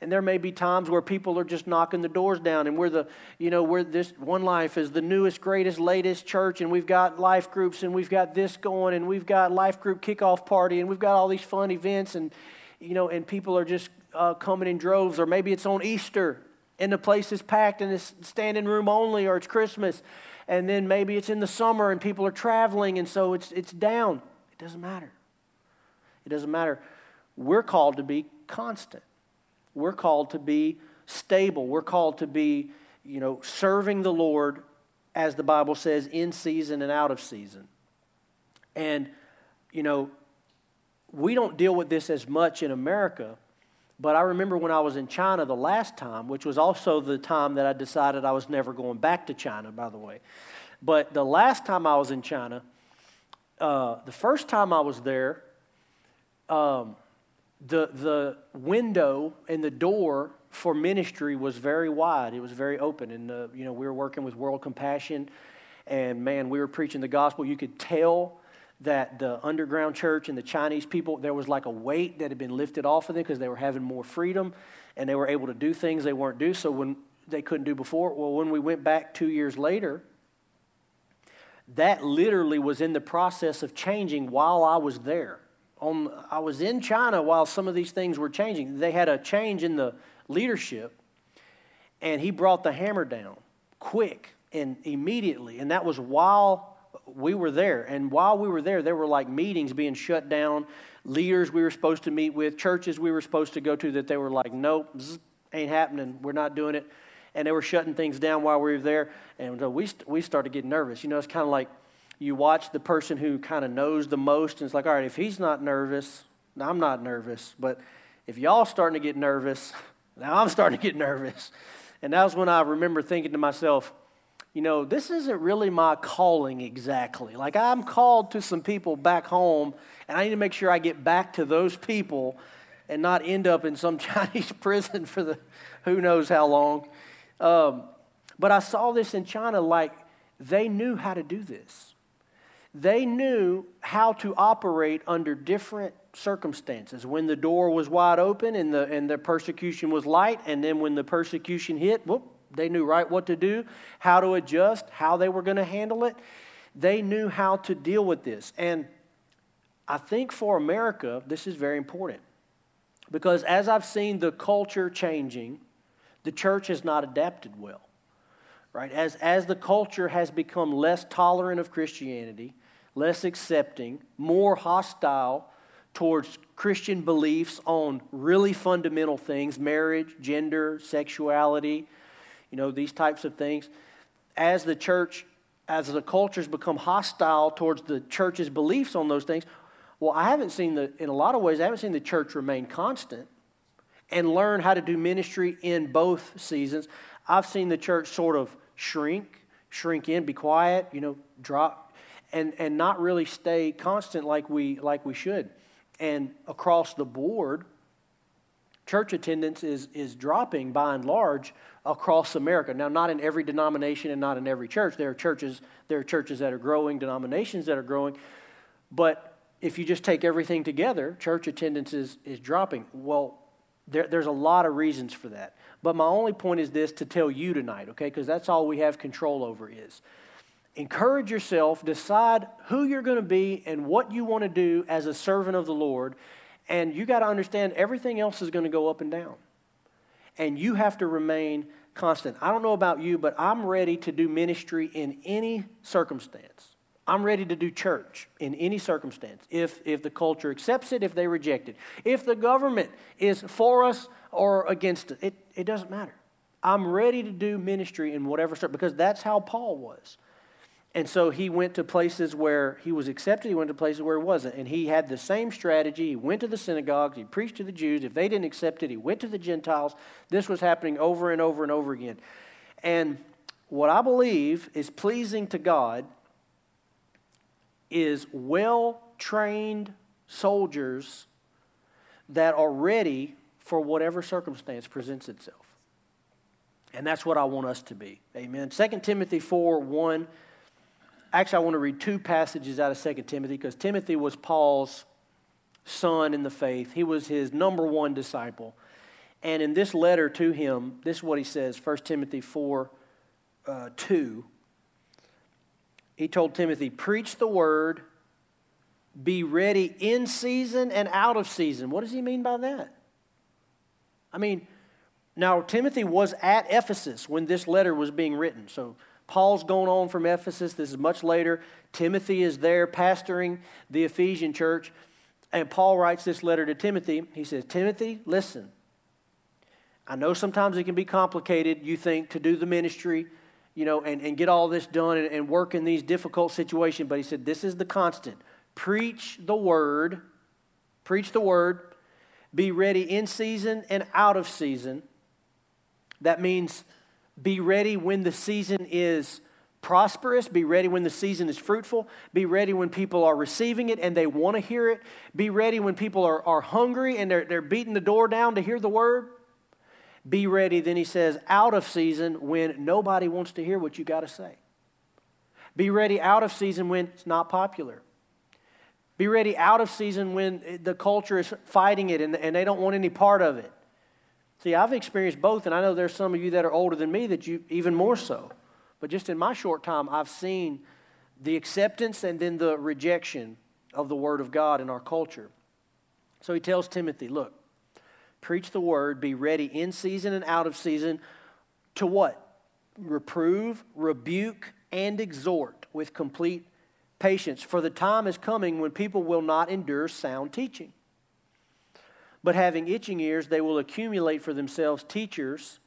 And there may be times where people are just knocking the doors down, and we're the, you know, we're this one life is the newest, greatest, latest church, and we've got life groups, and we've got this going, and we've got life group kickoff party, and we've got all these fun events, and you know, and people are just uh, coming in droves, or maybe it's on Easter and the place is packed and it's standing room only, or it's Christmas, and then maybe it's in the summer and people are traveling and so it's, it's down. It doesn't matter. It doesn't matter. We're called to be constant. We're called to be stable. We're called to be, you know, serving the Lord, as the Bible says, in season and out of season. And, you know, we don't deal with this as much in America, but I remember when I was in China the last time, which was also the time that I decided I was never going back to China, by the way. But the last time I was in China, uh, the first time I was there, um, the, the window and the door for ministry was very wide. It was very open. And, uh, you know, we were working with World Compassion, and man, we were preaching the gospel. You could tell that the underground church and the Chinese people, there was like a weight that had been lifted off of them because they were having more freedom and they were able to do things they weren't do so when they couldn't do before. Well, when we went back two years later, that literally was in the process of changing while I was there. On, I was in China while some of these things were changing. They had a change in the leadership, and he brought the hammer down quick and immediately. And that was while we were there. And while we were there, there were like meetings being shut down, leaders we were supposed to meet with, churches we were supposed to go to that they were like, nope, ain't happening. We're not doing it. And they were shutting things down while we were there. And so we, we started getting nervous. You know, it's kind of like you watch the person who kind of knows the most, and it's like, all right, if he's not nervous, now I'm not nervous. But if y'all starting to get nervous, now I'm starting to get nervous. And that was when I remember thinking to myself, you know, this isn't really my calling exactly. Like, I'm called to some people back home, and I need to make sure I get back to those people and not end up in some Chinese prison for the who knows how long. Um, but I saw this in China, like, they knew how to do this. They knew how to operate under different circumstances. When the door was wide open and the, and the persecution was light, and then when the persecution hit, whoop, they knew right what to do, how to adjust, how they were going to handle it. They knew how to deal with this. And I think for America, this is very important. Because as I've seen the culture changing, the church has not adapted well. Right? As, as the culture has become less tolerant of Christianity, less accepting, more hostile towards Christian beliefs on really fundamental things marriage, gender, sexuality, you know, these types of things. As the church, as the cultures become hostile towards the church's beliefs on those things, well, I haven't seen the, in a lot of ways, I haven't seen the church remain constant and learn how to do ministry in both seasons. I've seen the church sort of shrink, shrink in, be quiet, you know, drop. and, and not really stay constant like we, like we should. And across the board, church attendance is, is dropping by and large across America. Now, not in every denomination and not in every church. There are churches, there are churches that are growing, denominations that are growing. But if you just take everything together, church attendance is, is dropping. Well, there, there's a lot of reasons for that. But my only point is this to tell you tonight, okay? Because that's all we have control over is encourage yourself, decide who you're going to be and what you want to do as a servant of the Lord. And you got to understand everything else is going to go up and down. And you have to remain constant. I don't know about you, but I'm ready to do ministry in any circumstance. I'm ready to do church in any circumstance. If, if the culture accepts it, if they reject it. If the government is for us or against it, it, it doesn't matter. I'm ready to do ministry in whatever because that's how Paul was. And so he went to places where he was accepted, he went to places where he wasn't. And he had the same strategy. He went to the synagogues, he preached to the Jews. If they didn't accept it, he went to the Gentiles. This was happening over and over and over again. And what I believe is pleasing to God is well trained soldiers that are ready for whatever circumstance presents itself. And that's what I want us to be. Amen. 2 Timothy 4 1 Actually, I want to read two passages out of 2 Timothy because Timothy was Paul's son in the faith. He was his number one disciple. And in this letter to him, this is what he says 1 Timothy 4 uh, 2. He told Timothy, Preach the word, be ready in season and out of season. What does he mean by that? I mean, now Timothy was at Ephesus when this letter was being written. So Paul's going on from Ephesus. This is much later. Timothy is there pastoring the Ephesian church. And Paul writes this letter to Timothy. He says, Timothy, listen. I know sometimes it can be complicated, you think, to do the ministry, you know, and, and get all this done and, and work in these difficult situations. But he said, this is the constant. Preach the word. Preach the word. Be ready in season and out of season. That means be ready when the season is prosperous. Be ready when the season is fruitful. Be ready when people are receiving it and they want to hear it. Be ready when people are, are hungry and they're, they're beating the door down to hear the word. Be ready, then he says, out of season when nobody wants to hear what you got to say. Be ready out of season when it's not popular. Be ready out of season when the culture is fighting it and, and they don't want any part of it. See, I've experienced both, and I know there's some of you that are older than me that you even more so. But just in my short time, I've seen the acceptance and then the rejection of the Word of God in our culture. So he tells Timothy, look, preach the Word, be ready in season and out of season to what? Reprove, rebuke, and exhort with complete patience. For the time is coming when people will not endure sound teaching but having itching ears, they will accumulate for themselves teachers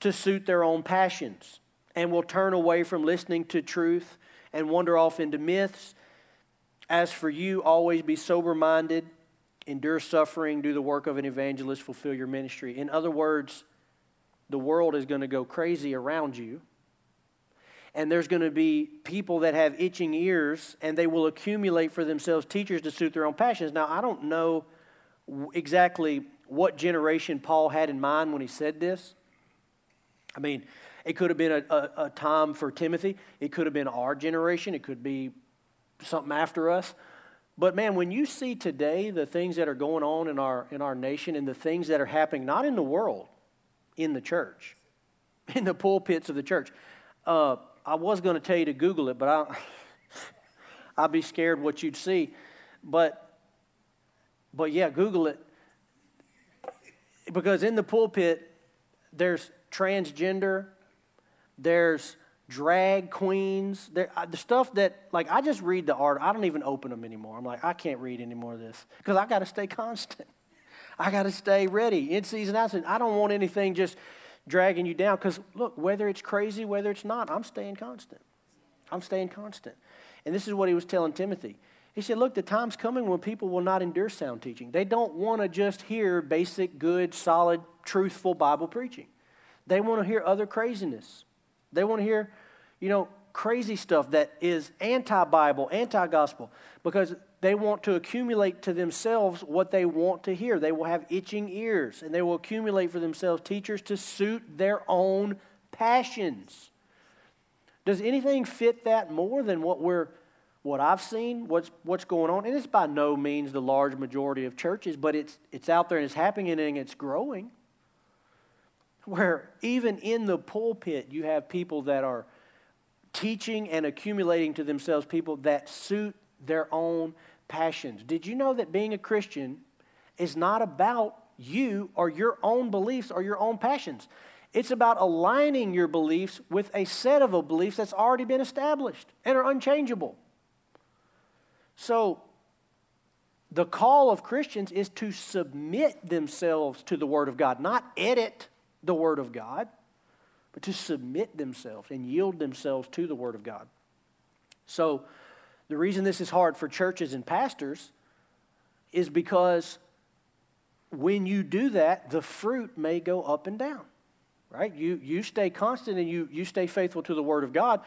to suit their own passions and will turn away from listening to truth and wander off into myths. As for you, always be sober minded, endure suffering, do the work of an evangelist, fulfill your ministry. In other words, the world is going to go crazy around you. And there's going to be people that have itching ears, and they will accumulate for themselves teachers to suit their own passions. Now, I don't know exactly what generation Paul had in mind when he said this. I mean, it could have been a, a, a, time for Timothy, it could have been our generation, it could be something after us. But man, when you see today the things that are going on in our, in our nation and the things that are happening, not in the world, in the church, in the pulpits of the church, uh, I was going to tell you to Google it, but I, I'd be scared what you'd see. But but yeah, Google it. Because in the pulpit, there's transgender, there's drag queens, there, the stuff that, like, I just read the art. I don't even open them anymore. I'm like, I can't read any more of this because I got to stay constant. I got to stay ready in season, out season. I don't want anything just dragging you down because, look, whether it's crazy, whether it's not, I'm staying constant. I'm staying constant. And this is what he was telling Timothy. He said, Look, the time's coming when people will not endure sound teaching. They don't want to just hear basic, good, solid, truthful Bible preaching. They want to hear other craziness. They want to hear, you know, crazy stuff that is anti Bible, anti gospel, because they want to accumulate to themselves what they want to hear. They will have itching ears, and they will accumulate for themselves teachers to suit their own passions. Does anything fit that more than what we're what I've seen, what's what's going on? And it's by no means the large majority of churches, but it's it's out there and it's happening and it's growing. Where even in the pulpit you have people that are teaching and accumulating to themselves people that suit their own passions. Did you know that being a Christian is not about you or your own beliefs or your own passions? It's about aligning your beliefs with a set of beliefs that's already been established and are unchangeable. So, the call of Christians is to submit themselves to the Word of God, not edit the Word of God, but to submit themselves and yield themselves to the Word of God. So, the reason this is hard for churches and pastors is because when you do that, the fruit may go up and down, right? You, you stay constant and you, you stay faithful to the Word of God.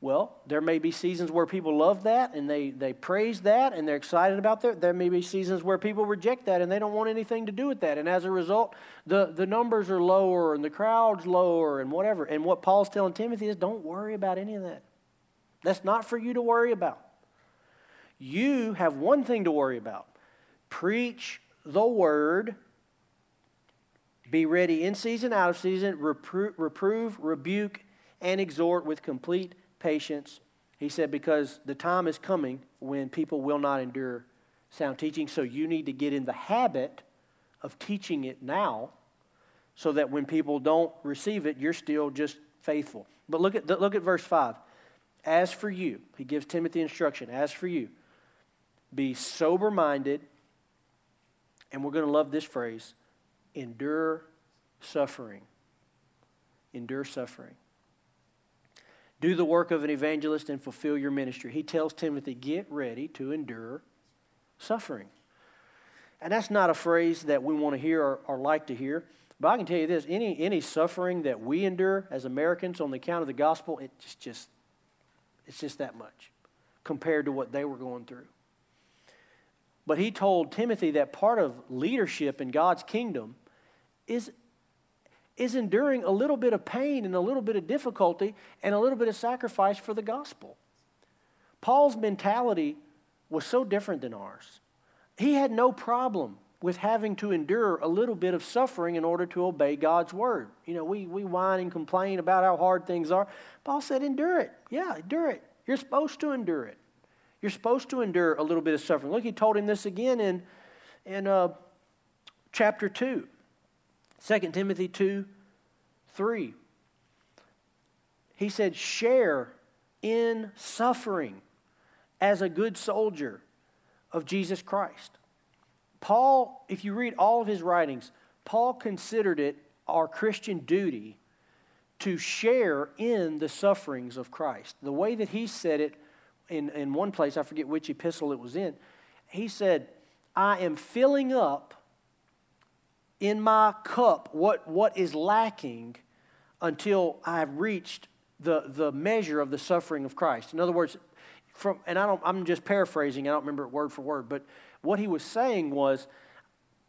Well, there may be seasons where people love that and they, they praise that and they're excited about that. There may be seasons where people reject that and they don't want anything to do with that. And as a result, the, the numbers are lower and the crowd's lower and whatever. And what Paul's telling Timothy is don't worry about any of that. That's not for you to worry about. You have one thing to worry about preach the word, be ready in season, out of season, reprove, reprove rebuke, and exhort with complete patience. He said, because the time is coming when people will not endure sound teaching, so you need to get in the habit of teaching it now so that when people don't receive it, you're still just faithful. But look at, look at verse 5. As for you, he gives Timothy instruction. As for you, be sober minded, and we're going to love this phrase endure suffering. Endure suffering. Do the work of an evangelist and fulfill your ministry. He tells Timothy, get ready to endure suffering. And that's not a phrase that we want to hear or, or, like to hear. But I can tell you this any, any suffering that we endure as Americans on the account of the gospel, it's just, it's just that much compared to what they were going through. But he told Timothy that part of leadership in God's kingdom is, is enduring a little bit of pain and a little bit of difficulty and a little bit of sacrifice for the gospel. Paul's mentality was so different than ours. He had no problem with having to endure a little bit of suffering in order to obey God's word. You know, we, we whine and complain about how hard things are. Paul said, endure it. Yeah, endure it. You're supposed to endure it. You're supposed to endure a little bit of suffering. Look, he told him this again in, in uh, chapter 2, 2 Timothy 2 3. He said, Share in suffering as a good soldier of Jesus Christ. Paul, if you read all of his writings, Paul considered it our Christian duty to share in the sufferings of Christ. The way that he said it in, in one place, I forget which epistle it was in, he said, I am filling up in my cup what, what is lacking until I have reached the, the measure of the suffering of Christ. In other words, from, and I don't, I'm just paraphrasing, I don't remember it word for word, but what he was saying was,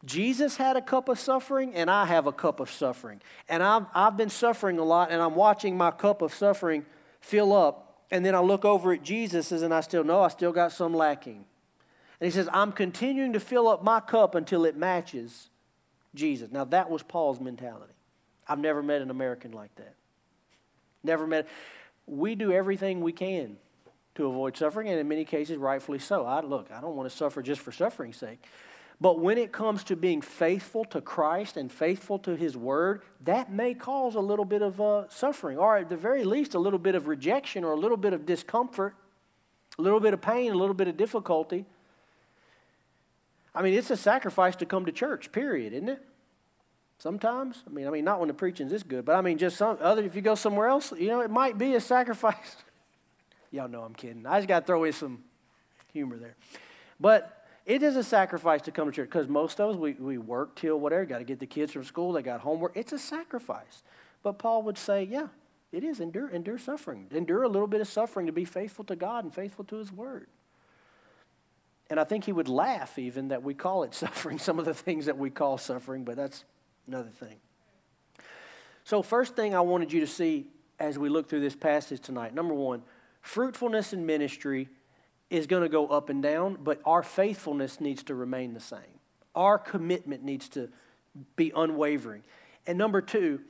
Jesus had a cup of suffering, and I have a cup of suffering. And I've, I've been suffering a lot, and I'm watching my cup of suffering fill up and then I look over at Jesus and I still know I still got some lacking. And he says, I'm continuing to fill up my cup until it matches Jesus. Now, that was Paul's mentality. I've never met an American like that. Never met. We do everything we can to avoid suffering, and in many cases, rightfully so. I look, I don't want to suffer just for suffering's sake. But when it comes to being faithful to Christ and faithful to His Word, that may cause a little bit of uh, suffering, or at the very least, a little bit of rejection, or a little bit of discomfort, a little bit of pain, a little bit of difficulty. I mean, it's a sacrifice to come to church, period, isn't it? Sometimes, I mean, I mean, not when the preaching's this good, but I mean, just some other. If you go somewhere else, you know, it might be a sacrifice. Y'all know I'm kidding. I just got to throw in some humor there, but it is a sacrifice to come to church because most of us, we, we work till whatever, got to get the kids from school, they got homework. It's a sacrifice. But Paul would say, yeah, It is endure, endure suffering. Endure a little bit of suffering to be faithful to God and faithful to His Word. And I think He would laugh even that we call it suffering, some of the things that we call suffering, but that's another thing. So, first thing I wanted you to see as we look through this passage tonight number one, fruitfulness in ministry is going to go up and down, but our faithfulness needs to remain the same. Our commitment needs to be unwavering. And number two,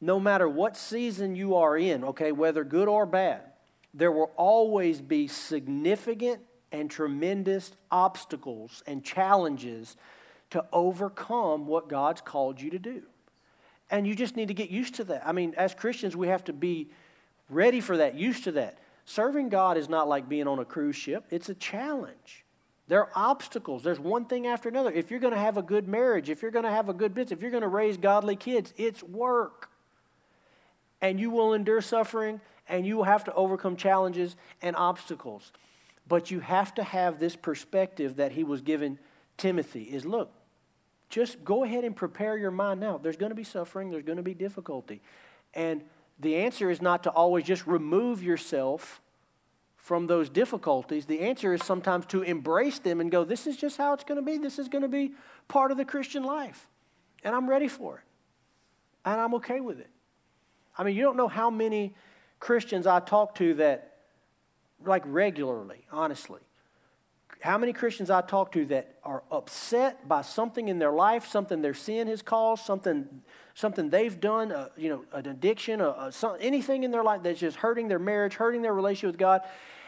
no matter what season you are in, okay, whether good or bad, there will always be significant and tremendous obstacles and challenges to overcome what God's called you to do. And you just need to get used to that. I mean, as Christians, we have to be ready for that, used to that. Serving God is not like being on a cruise ship, it's a challenge. There are obstacles. There's one thing after another. If you're going to have a good marriage, if you're going to have a good business, if you're going to raise godly kids, it's work. And you will endure suffering and you will have to overcome challenges and obstacles. But you have to have this perspective that he was given Timothy is look, just go ahead and prepare your mind now. There's going to be suffering, there's going to be difficulty. And the answer is not to always just remove yourself from those difficulties. The answer is sometimes to embrace them and go, this is just how it's going to be. This is going to be part of the Christian life. And I'm ready for it. And I'm okay with it. I mean, you don't know how many Christians I talk to that, like regularly, honestly, how many Christians I talk to that are upset by something in their life, something their sin has caused, something, something they've done, uh, you know, an addiction, uh, uh, some, anything in their life that's just hurting their marriage, hurting their relationship with God,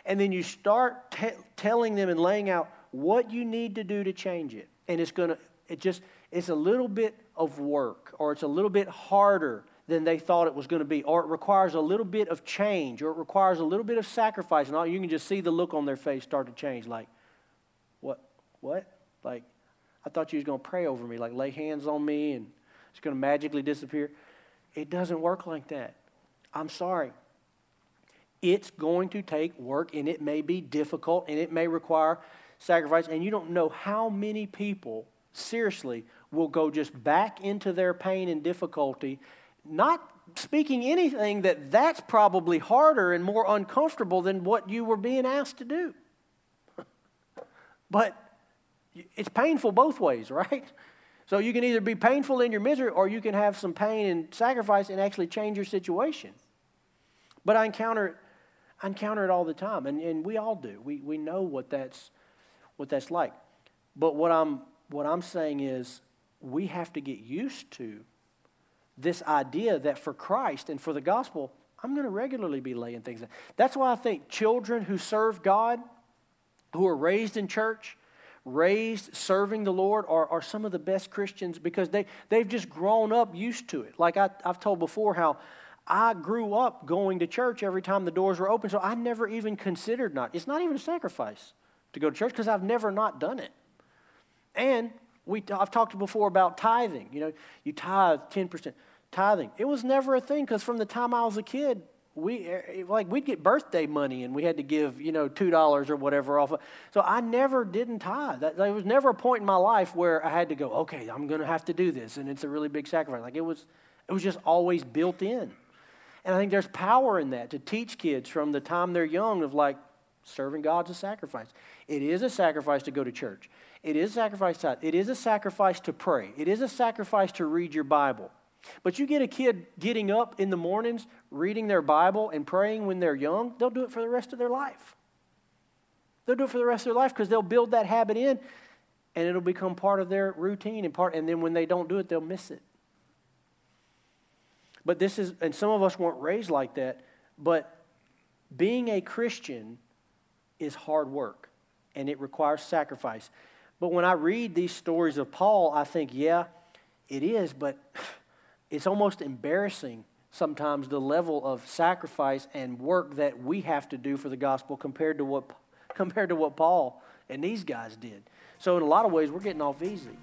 and then you start te- telling them and laying out what you need to do to change it, and it's going to, it just, it's a little bit of work, or it's a little bit harder than they thought it was going to be, or it requires a little bit of change, or it requires a little bit of sacrifice, and all you can just see the look on their face start to change, like what? Like, I thought you was going to pray over me, like lay hands on me and it's going to magically disappear. It doesn't work like that. I'm sorry. It's going to take work and it may be difficult and it may require sacrifice. And you don't know how many people, seriously, will go just back into their pain and difficulty, not speaking anything that that's probably harder and more uncomfortable than what you were being asked to do. but it's painful both ways, right? So you can either be painful in your misery or you can have some pain and sacrifice and actually change your situation. But I encounter it, I encounter it all the time, and, and we all do. We, we know what that's, what that's like. But what I'm, what I'm saying is we have to get used to this idea that for Christ and for the gospel, I'm going to regularly be laying things down. That's why I think children who serve God, who are raised in church, raised serving the Lord are, are some of the best Christians because they, they've just grown up used to it. Like I, I've told before how I grew up going to church every time the doors were open, so I never even considered not. It's not even a sacrifice to go to church because I've never not done it. And we, I've talked before about tithing. You know, you tithe 10%. Tithing. It was never a thing because from the time I was a kid, we eh, like we'd get birthday money and we had to give you know two dollars or whatever off. So I never didn't tithe. There was never a point in my life where I had to go. Okay, I'm going to have to do this, and it's a really big sacrifice. Like it was, it was just always built in. And I think there's power in that to teach kids from the time they're young of like serving God's a sacrifice. It is a sacrifice to go to church. It is a sacrifice to It is a sacrifice to pray. It is a sacrifice to read your Bible. But you get a kid getting up in the mornings, reading their Bible, and praying when they're young, they'll do it for the rest of their life. They'll do it for the rest of their life because they'll build that habit in and it'll become part of their routine and part and then when they don't do it, they'll miss it. But this is and some of us weren't raised like that, but being a Christian is hard work and it requires sacrifice. But when I read these stories of Paul, I think, yeah, it is, but it's almost embarrassing sometimes the level of sacrifice and work that we have to do for the gospel compared to what compared to what Paul and these guys did. So in a lot of ways we're getting off easy.